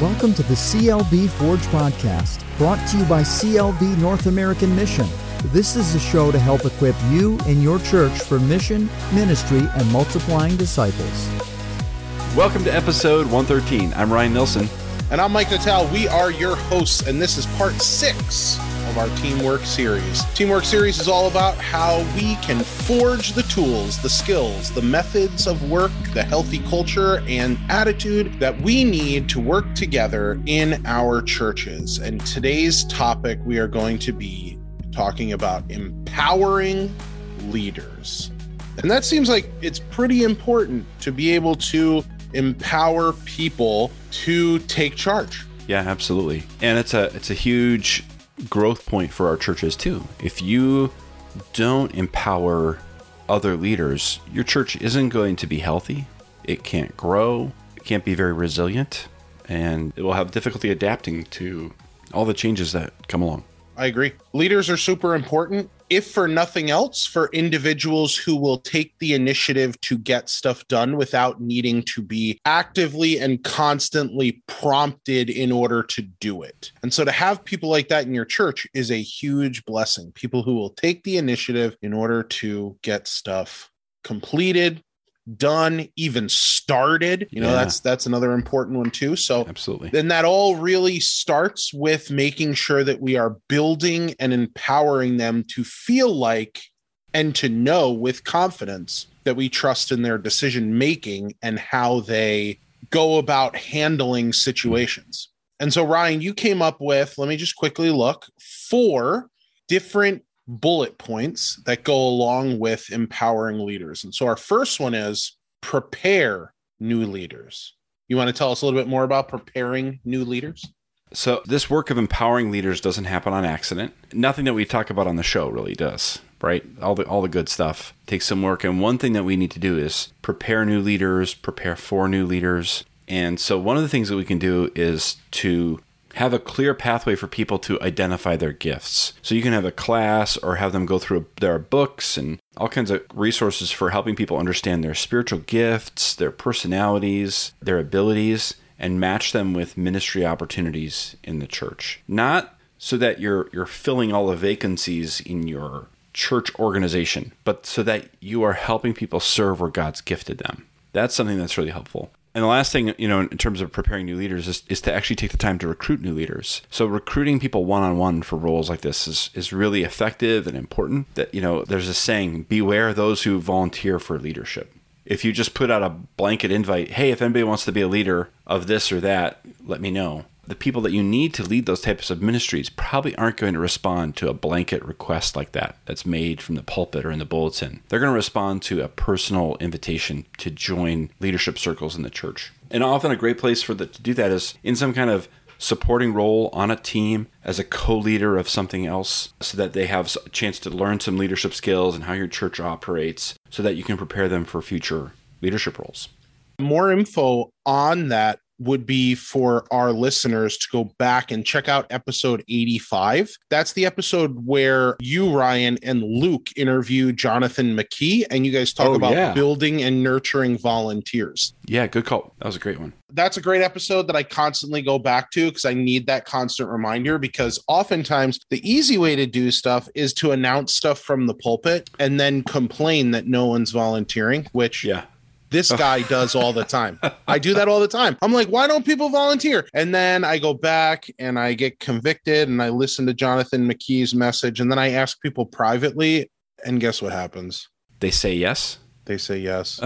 Welcome to the CLB Forge podcast, brought to you by CLB North American Mission. This is a show to help equip you and your church for mission, ministry, and multiplying disciples. Welcome to episode 113. I'm Ryan Nilsson. And I'm Mike Natal. We are your hosts, and this is part six of our Teamwork series. Teamwork series is all about how we can forge the tools, the skills, the methods of work, the healthy culture and attitude that we need to work together in our churches. And today's topic, we are going to be talking about empowering leaders. And that seems like it's pretty important to be able to empower people to take charge. Yeah, absolutely. And it's a it's a huge growth point for our churches too. If you don't empower other leaders, your church isn't going to be healthy. It can't grow. It can't be very resilient, and it will have difficulty adapting to all the changes that come along. I agree. Leaders are super important if for nothing else, for individuals who will take the initiative to get stuff done without needing to be actively and constantly prompted in order to do it. And so to have people like that in your church is a huge blessing. People who will take the initiative in order to get stuff completed, done, even started. You know, yeah. that's that's another important one too. So absolutely. Then that all really starts with making sure that we are building and empowering them to feel like and to know with confidence that we trust in their decision making and how they go about handling situations. And so Ryan, you came up with, let me just quickly look, four different bullet points that go along with empowering leaders. And so our first one is prepare new leaders. You want to tell us a little bit more about preparing new leaders? So, this work of empowering leaders doesn't happen on accident. Nothing that we talk about on the show really does, right? All the all the good stuff takes some work and one thing that we need to do is prepare new leaders, prepare for new leaders. And so one of the things that we can do is to have a clear pathway for people to identify their gifts. So you can have a class or have them go through their books and all kinds of resources for helping people understand their spiritual gifts, their personalities, their abilities, and match them with ministry opportunities in the church. Not so that you're you're filling all the vacancies in your church organization, but so that you are helping people serve where God's gifted them. That's something that's really helpful. And the last thing, you know, in terms of preparing new leaders is, is to actually take the time to recruit new leaders. So recruiting people one on one for roles like this is, is really effective and important. That, you know, there's a saying, beware those who volunteer for leadership. If you just put out a blanket invite, hey, if anybody wants to be a leader of this or that, let me know the people that you need to lead those types of ministries probably aren't going to respond to a blanket request like that that's made from the pulpit or in the bulletin. They're going to respond to a personal invitation to join leadership circles in the church. And often a great place for the, to do that is in some kind of supporting role on a team as a co-leader of something else so that they have a chance to learn some leadership skills and how your church operates so that you can prepare them for future leadership roles. More info on that would be for our listeners to go back and check out episode 85. That's the episode where you, Ryan, and Luke interview Jonathan McKee, and you guys talk oh, about yeah. building and nurturing volunteers. Yeah, good call. That was a great one. That's a great episode that I constantly go back to because I need that constant reminder. Because oftentimes, the easy way to do stuff is to announce stuff from the pulpit and then complain that no one's volunteering, which yeah this guy does all the time. I do that all the time. I'm like, why don't people volunteer? And then I go back and I get convicted and I listen to Jonathan McKee's message. And then I ask people privately. And guess what happens? They say yes. They say yes.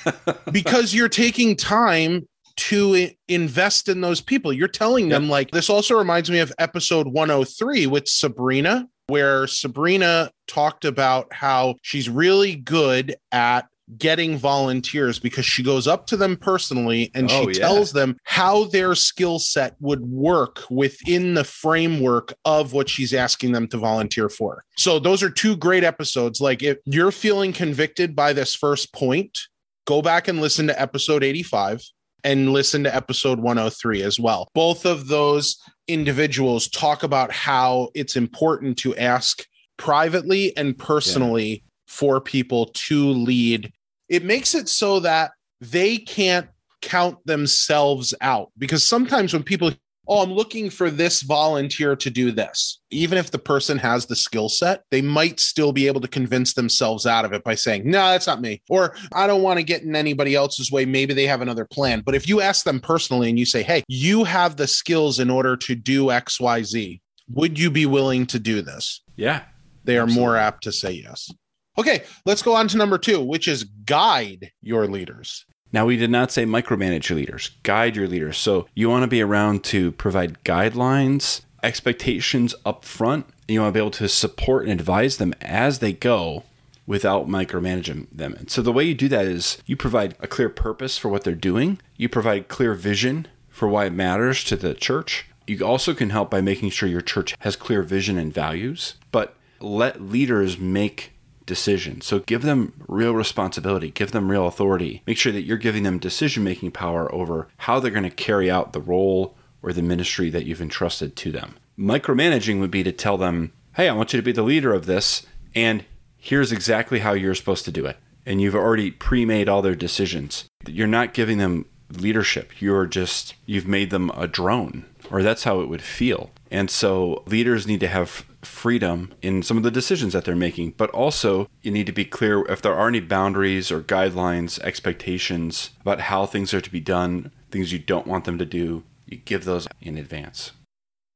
because you're taking time to invest in those people. You're telling them, yep. like, this also reminds me of episode 103 with Sabrina, where Sabrina talked about how she's really good at getting volunteers because she goes up to them personally and oh, she yeah. tells them how their skill set would work within the framework of what she's asking them to volunteer for. So those are two great episodes. Like if you're feeling convicted by this first point, go back and listen to episode 85 and listen to episode 103 as well. Both of those individuals talk about how it's important to ask privately and personally yeah. for people to lead it makes it so that they can't count themselves out because sometimes when people oh, I'm looking for this volunteer to do this. Even if the person has the skill set, they might still be able to convince themselves out of it by saying, no, that's not me. Or I don't want to get in anybody else's way. Maybe they have another plan. But if you ask them personally and you say, hey, you have the skills in order to do XYZ, would you be willing to do this? Yeah. They are absolutely. more apt to say yes. Okay, let's go on to number two, which is guide your leaders. Now, we did not say micromanage your leaders, guide your leaders. So you want to be around to provide guidelines, expectations up front. You want to be able to support and advise them as they go without micromanaging them. And so the way you do that is you provide a clear purpose for what they're doing, you provide clear vision for why it matters to the church. You also can help by making sure your church has clear vision and values, but let leaders make decisions. So give them real responsibility, give them real authority. Make sure that you're giving them decision making power over how they're going to carry out the role or the ministry that you've entrusted to them. Micromanaging would be to tell them, hey, I want you to be the leader of this, and here's exactly how you're supposed to do it. And you've already pre made all their decisions. You're not giving them leadership, you're just, you've made them a drone, or that's how it would feel. And so leaders need to have freedom in some of the decisions that they're making, but also you need to be clear if there are any boundaries or guidelines, expectations about how things are to be done, things you don't want them to do, you give those in advance.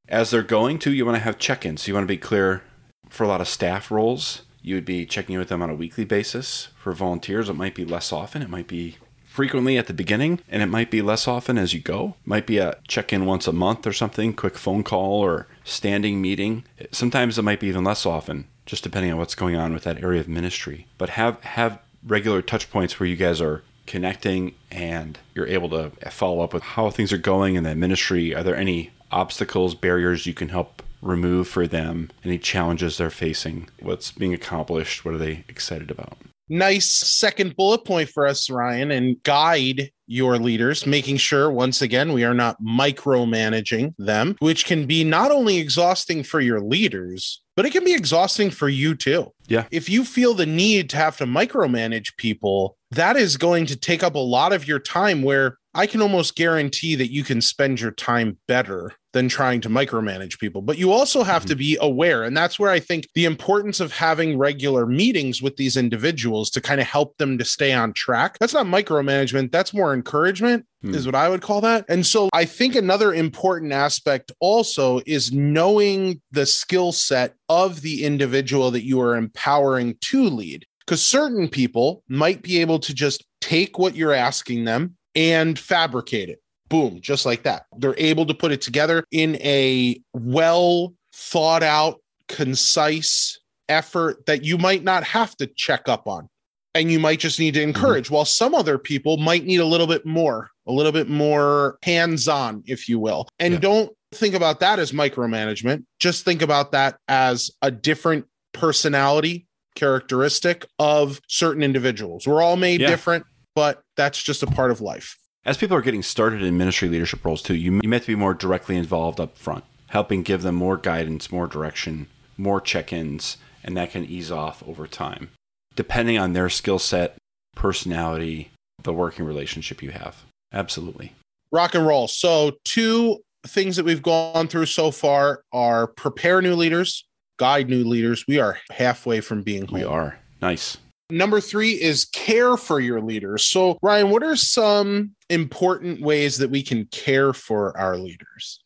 As they're going to, you want to have check ins. So you want to be clear for a lot of staff roles. You would be checking in with them on a weekly basis. For volunteers, it might be less often. It might be frequently at the beginning, and it might be less often as you go. Might be a check in once a month or something, quick phone call or standing meeting. Sometimes it might be even less often, just depending on what's going on with that area of ministry. But have have regular touch points where you guys are connecting and you're able to follow up with how things are going in that ministry. Are there any obstacles, barriers you can help remove for them? Any challenges they're facing? What's being accomplished? What are they excited about? Nice second bullet point for us, Ryan, and guide your leaders, making sure, once again, we are not micromanaging them, which can be not only exhausting for your leaders, but it can be exhausting for you too. Yeah. If you feel the need to have to micromanage people, that is going to take up a lot of your time where I can almost guarantee that you can spend your time better than trying to micromanage people. But you also have mm-hmm. to be aware. And that's where I think the importance of having regular meetings with these individuals to kind of help them to stay on track. That's not micromanagement, that's more encouragement, mm. is what I would call that. And so I think another important aspect also is knowing the skill set of the individual that you are empowering to lead. Because certain people might be able to just take what you're asking them and fabricate it. Boom, just like that. They're able to put it together in a well thought out, concise effort that you might not have to check up on. And you might just need to mm-hmm. encourage, mm-hmm. while some other people might need a little bit more, a little bit more hands on, if you will. And yeah. don't think about that as micromanagement. Just think about that as a different personality characteristic of certain individuals. We're all made yeah. different but that's just a part of life. As people are getting started in ministry leadership roles too, you, you meant to be more directly involved up front, helping give them more guidance, more direction, more check ins, and that can ease off over time, depending on their skill set, personality, the working relationship you have. Absolutely. Rock and roll. So, two things that we've gone through so far are prepare new leaders, guide new leaders. We are halfway from being home. We are. Nice. Number three is care for your leaders. So, Ryan, what are some important ways that we can care for our leaders?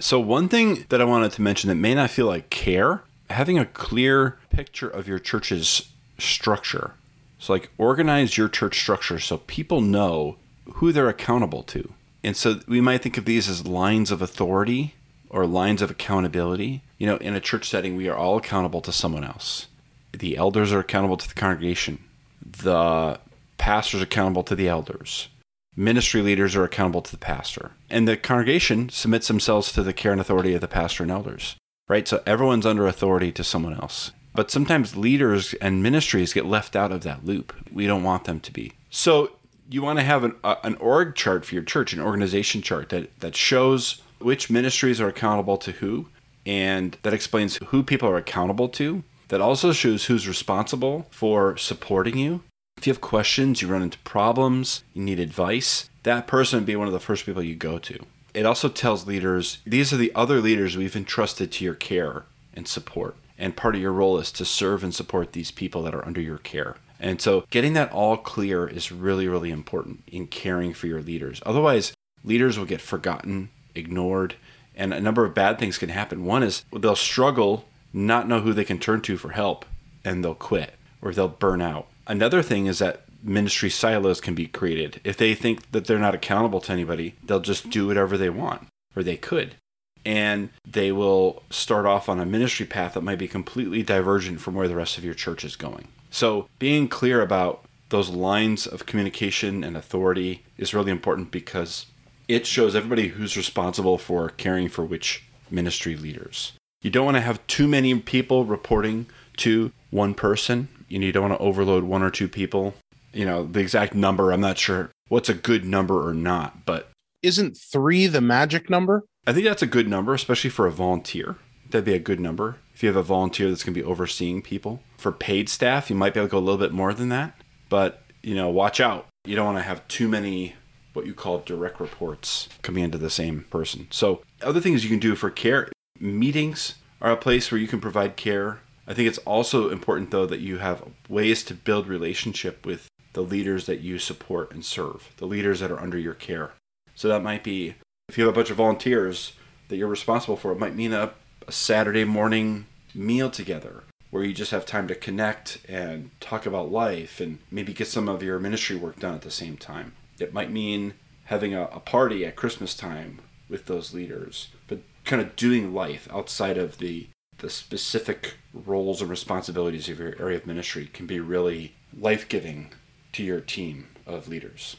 So, one thing that I wanted to mention that may not feel like care, having a clear picture of your church's structure. So, like, organize your church structure so people know who they're accountable to. And so, we might think of these as lines of authority or lines of accountability. You know, in a church setting, we are all accountable to someone else the elders are accountable to the congregation. The pastors accountable to the elders. Ministry leaders are accountable to the pastor. And the congregation submits themselves to the care and authority of the pastor and elders. Right? So everyone's under authority to someone else. But sometimes leaders and ministries get left out of that loop. We don't want them to be. So you want to have an, uh, an org chart for your church, an organization chart that, that shows which ministries are accountable to who, and that explains who people are accountable to that also shows who's responsible for supporting you. If you have questions, you run into problems, you need advice, that person would be one of the first people you go to. It also tells leaders these are the other leaders we've entrusted to your care and support. And part of your role is to serve and support these people that are under your care. And so getting that all clear is really, really important in caring for your leaders. Otherwise, leaders will get forgotten, ignored, and a number of bad things can happen. One is they'll struggle, not know who they can turn to for help, and they'll quit or they'll burn out. Another thing is that ministry silos can be created. If they think that they're not accountable to anybody, they'll just do whatever they want, or they could. And they will start off on a ministry path that might be completely divergent from where the rest of your church is going. So, being clear about those lines of communication and authority is really important because it shows everybody who's responsible for caring for which ministry leaders. You don't want to have too many people reporting to one person. You don't want to overload one or two people you know, the exact number. I'm not sure what's a good number or not, but isn't three the magic number? I think that's a good number, especially for a volunteer. That'd be a good number. If you have a volunteer that's going to be overseeing people. For paid staff, you might be able to go a little bit more than that. But, you know, watch out. You don't want to have too many what you call direct reports coming into the same person. So, other things you can do for care meetings are a place where you can provide care. I think it's also important, though, that you have ways to build relationship with the leaders that you support and serve, the leaders that are under your care. So that might be if you have a bunch of volunteers that you're responsible for, it might mean a, a Saturday morning meal together where you just have time to connect and talk about life and maybe get some of your ministry work done at the same time. It might mean having a, a party at Christmas time with those leaders, but kind of doing life outside of the the specific roles and responsibilities of your area of ministry can be really life giving to your team of leaders.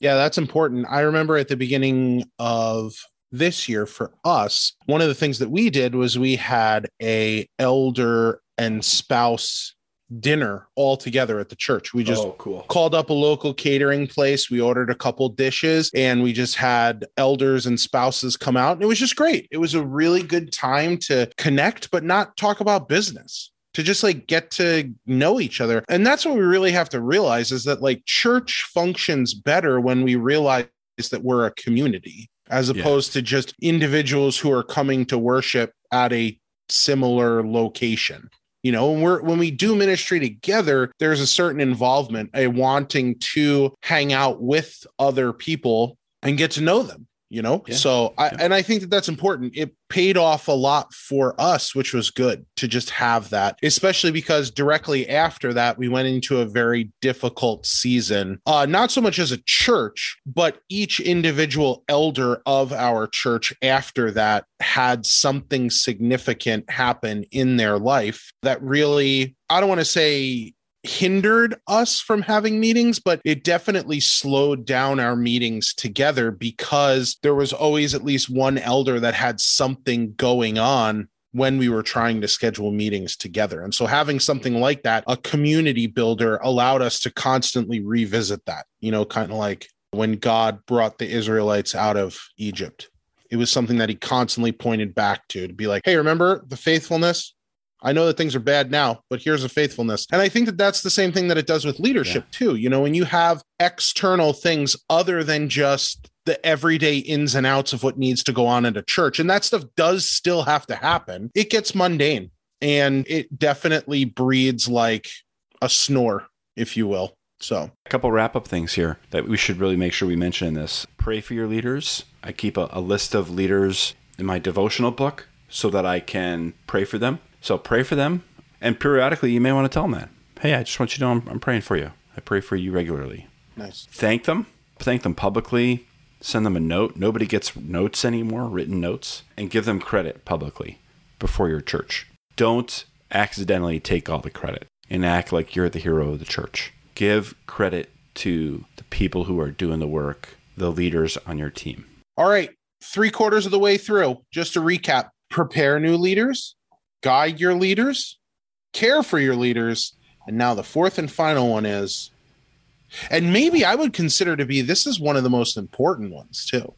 Yeah, that's important. I remember at the beginning of this year for us, one of the things that we did was we had a elder and spouse dinner all together at the church. We just oh, cool. called up a local catering place. We ordered a couple dishes and we just had elders and spouses come out. And it was just great. It was a really good time to connect, but not talk about business to just like get to know each other. And that's what we really have to realize is that like church functions better when we realize that we're a community as opposed yeah. to just individuals who are coming to worship at a similar location you know when we're when we do ministry together there's a certain involvement a wanting to hang out with other people and get to know them you know yeah. so i yeah. and i think that that's important it paid off a lot for us which was good to just have that especially because directly after that we went into a very difficult season uh not so much as a church but each individual elder of our church after that had something significant happen in their life that really i don't want to say hindered us from having meetings, but it definitely slowed down our meetings together because there was always at least one elder that had something going on when we were trying to schedule meetings together. And so having something like that, a community builder allowed us to constantly revisit that, you know, kind of like when God brought the Israelites out of Egypt. It was something that he constantly pointed back to to be like, hey, remember the faithfulness? I know that things are bad now, but here's a faithfulness. And I think that that's the same thing that it does with leadership yeah. too. You know, when you have external things other than just the everyday ins and outs of what needs to go on at a church, and that stuff does still have to happen, it gets mundane and it definitely breeds like a snore, if you will. So, a couple wrap up things here that we should really make sure we mention in this. Pray for your leaders. I keep a, a list of leaders in my devotional book so that I can pray for them so pray for them, and periodically you may want to tell them that. Hey, I just want you to know I'm, I'm praying for you. I pray for you regularly. Nice. Thank them. Thank them publicly. Send them a note. Nobody gets notes anymore, written notes, and give them credit publicly before your church. Don't accidentally take all the credit and act like you're the hero of the church. Give credit to the people who are doing the work, the leaders on your team. All right, three quarters of the way through. Just to recap prepare new leaders, guide your leaders, care for your leaders, and now the fourth and final one is, and maybe I would consider to be this is one of the most important ones too.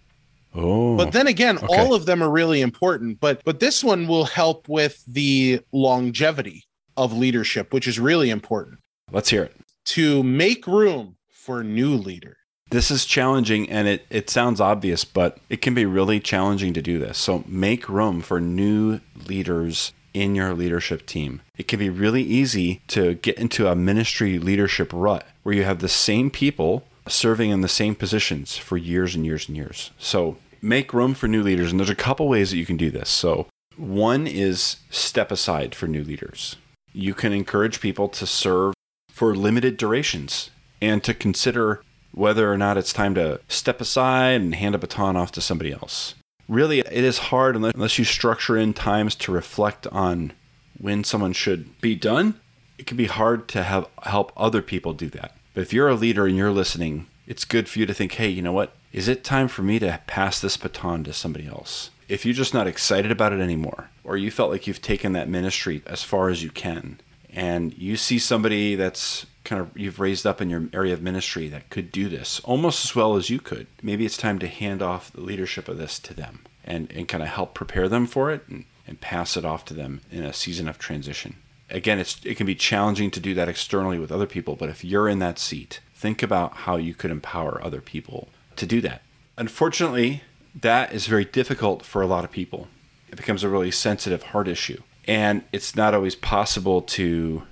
Oh. But then again, okay. all of them are really important, but but this one will help with the longevity of leadership, which is really important. Let's hear it. to make room for new leaders. This is challenging and it, it sounds obvious, but it can be really challenging to do this. So make room for new leaders in your leadership team. It can be really easy to get into a ministry leadership rut where you have the same people serving in the same positions for years and years and years. So make room for new leaders. And there's a couple ways that you can do this. So one is step aside for new leaders. You can encourage people to serve for limited durations and to consider whether or not it's time to step aside and hand a baton off to somebody else. Really, it is hard unless unless you structure in times to reflect on when someone should be done. It can be hard to have help other people do that. But if you're a leader and you're listening, it's good for you to think, hey, you know what? Is it time for me to pass this baton to somebody else? If you're just not excited about it anymore, or you felt like you've taken that ministry as far as you can, and you see somebody that's kind of you've raised up in your area of ministry that could do this almost as well as you could, maybe it's time to hand off the leadership of this to them and, and kind of help prepare them for it and, and pass it off to them in a season of transition. Again, it's it can be challenging to do that externally with other people, but if you're in that seat, think about how you could empower other people to do that. Unfortunately, that is very difficult for a lot of people. It becomes a really sensitive heart issue. And it's not always possible to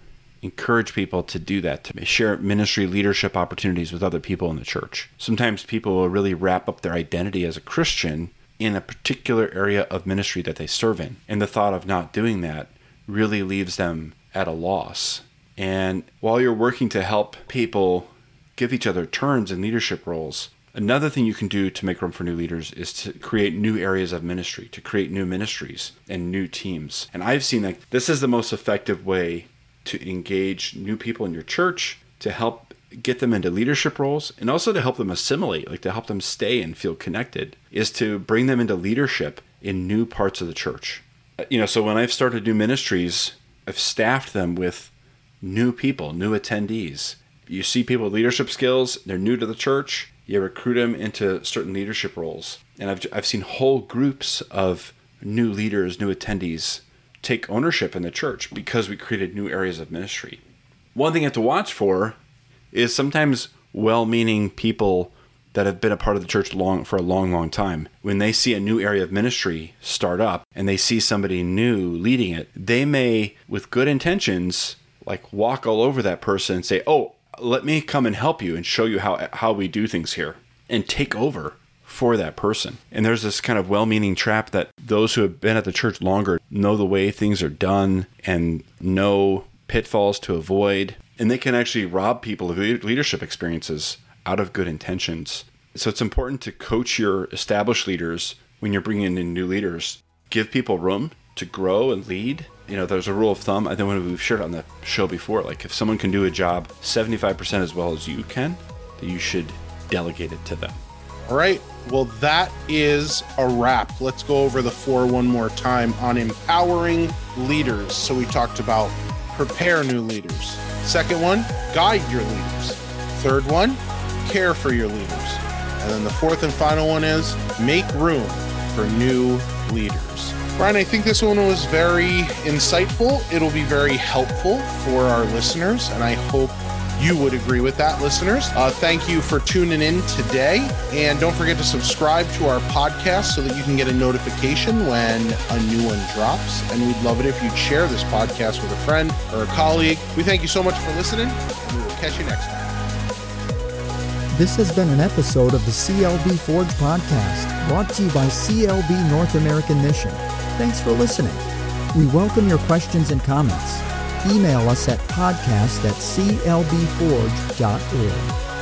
encourage people to do that, to share ministry leadership opportunities with other people in the church. Sometimes people will really wrap up their identity as a Christian in a particular area of ministry that they serve in. And the thought of not doing that really leaves them at a loss. And while you're working to help people give each other turns in leadership roles, Another thing you can do to make room for new leaders is to create new areas of ministry, to create new ministries and new teams. And I've seen that this is the most effective way to engage new people in your church, to help get them into leadership roles, and also to help them assimilate, like to help them stay and feel connected, is to bring them into leadership in new parts of the church. Uh, you know, so when I've started new ministries, I've staffed them with new people, new attendees. You see people with leadership skills, they're new to the church, you recruit them into certain leadership roles. And I've, I've seen whole groups of new leaders, new attendees take ownership in the church because we created new areas of ministry. One thing you have to watch for is sometimes well meaning people that have been a part of the church long for a long long time when they see a new area of ministry start up and they see somebody new leading it they may with good intentions like walk all over that person and say oh let me come and help you and show you how how we do things here and take over for that person. And there's this kind of well-meaning trap that those who have been at the church longer know the way things are done and know pitfalls to avoid and they can actually rob people of leadership experiences out of good intentions. So it's important to coach your established leaders when you're bringing in new leaders. Give people room to grow and lead. You know, there's a rule of thumb. I think we've shared on the show before, like if someone can do a job 75% as well as you can, you should delegate it to them. All right. Well, that is a wrap. Let's go over the four one more time on empowering leaders. So we talked about prepare new leaders. Second one, guide your leaders. Third one, care for your leaders. And then the fourth and final one is make room for new leaders. Brian, I think this one was very insightful. It'll be very helpful for our listeners, and I hope you would agree with that, listeners. Uh, thank you for tuning in today. And don't forget to subscribe to our podcast so that you can get a notification when a new one drops. And we'd love it if you'd share this podcast with a friend or a colleague. We thank you so much for listening, and we will catch you next time. This has been an episode of the CLB Forge podcast, brought to you by CLB North American Mission. Thanks for listening. We welcome your questions and comments. Email us at podcast at clbforge.org.